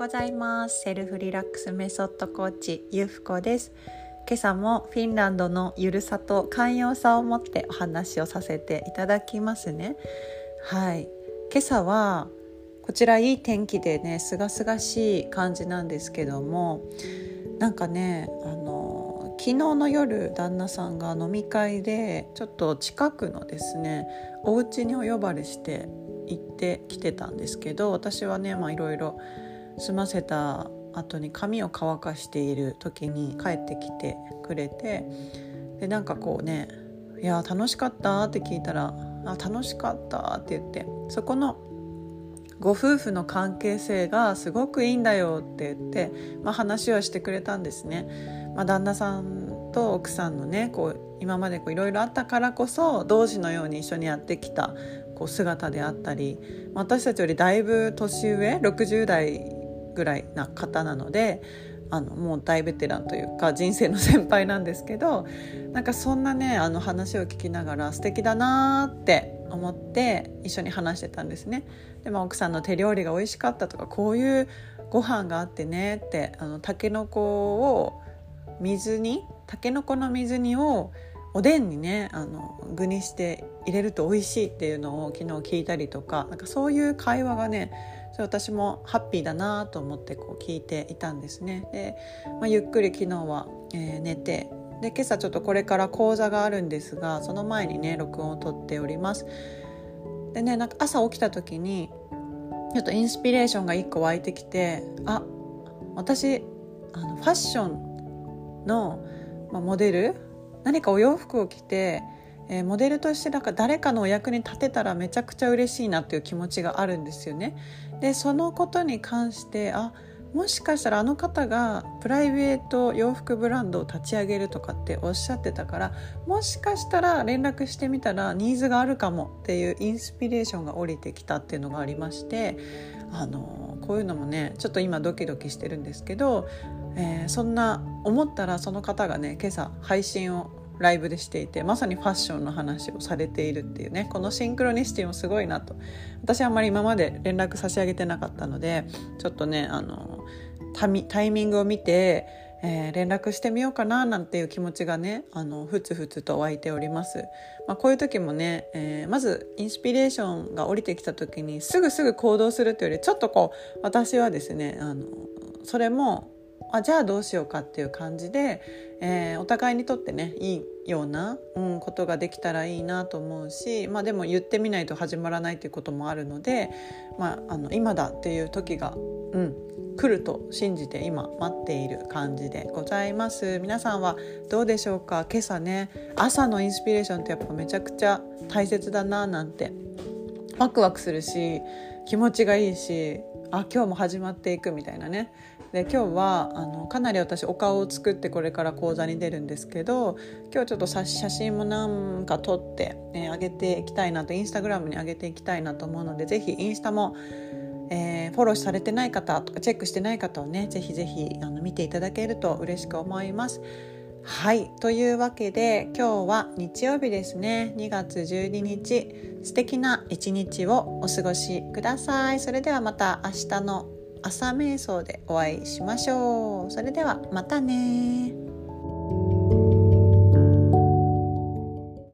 ございます。セルフリラックスメソッドコーチゆふこです。今朝もフィンランドのゆるさと寛容さを持ってお話をさせていただきますね。はい。今朝はこちらいい天気でねすがすがしい感じなんですけどもなんかねあの昨日の夜旦那さんが飲み会でちょっと近くのですねお家にお呼ばれして行ってきてたんですけど私はねいろいろ済ませた後に髪を乾かしている時に帰ってきてくれてでなんかこうね「いや楽しかった?」って聞いたら「あ楽しかった」って言ってそこのご夫婦の関係性がすごくいいんだよって言って、まあ、話をしてくれたんですね。まあ、旦那さんと奥さんのねこう今までいろいろあったからこそ同時のように一緒にやってきたこう姿であったり私たちよりだいぶ年上？60代ぐらいな方なのであのもう大ベテランというか人生の先輩なんですけどなんかそんなねあの話を聞きながら素敵だなって思って一緒に話してたんですね。でも奥さんの手料理が美味しかったとかこういうご飯があってねってあのタケノコを水にタケノコの水煮をおでんにねあの具にして入れると美味しいっていうのを昨日聞いたりとかなんかそういう会話がね私もハッピーだなと思ってこう聞いていたんですね。で、まあ、ゆっくり昨日は、えー、寝てで今朝ちょっとこれから講座があるんですがその前にね録音をとっております。でねなんか朝起きた時にちょっとインスピレーションが1個湧いてきてあ私あのファッションの、ま、モデル？何かお洋服を着て、えー、モデルとしてなんか誰かのお役に立てたらめちゃくちゃ嬉しいなっていう気持ちがあるんですよね。でそのことに関してあもしかしたらあの方がプライベート洋服ブランドを立ち上げるとかっておっしゃってたからもしかしたら連絡してみたらニーズがあるかもっていうインスピレーションが降りてきたっていうのがありましてあのこういうのもねちょっと今ドキドキしてるんですけど、えー、そんな思ったらその方がね今朝配信をライブでしていてまさにファッションの話をされているっていうねこのシンクロニシティもすごいなと。私あんまり今まで連絡差し上げてなかったのでちょっとねあのタイミングを見て、えー、連絡してみようかななんていう気持ちがねあのふつふつと湧いております、まあ、こういう時もね、えー、まずインスピレーションが降りてきた時にすぐすぐ行動するというよりちょっとこう私はですねあのそれもあじゃあどうしようかっていう感じで、えー、お互いにとってねいいような、うん、ことができたらいいなと思うし、まあ、でも言ってみないと始まらないということもあるので、まあ、あの今だっていう時が、うん、来ると信じて今待っている感じでございます。皆さんはどうでしょうか？今朝ね朝のインスピレーションってやっぱめちゃくちゃ大切だななんてワクワクするし気持ちがいいしあ今日も始まっていくみたいなね。で今日はあのかなり私お顔を作ってこれから講座に出るんですけど今日ちょっと写真もなんか撮って、ね、上げていきたいなとインスタグラムに上げていきたいなと思うのでぜひインスタも、えー、フォローされてない方とかチェックしてない方をねぜひぜひあの見ていただけると嬉しく思います。はいというわけで今日は日曜日ですね2月12日素敵な一日をお過ごしくださいそれではまた明日の朝瞑想でお会いしましょう。それではまたね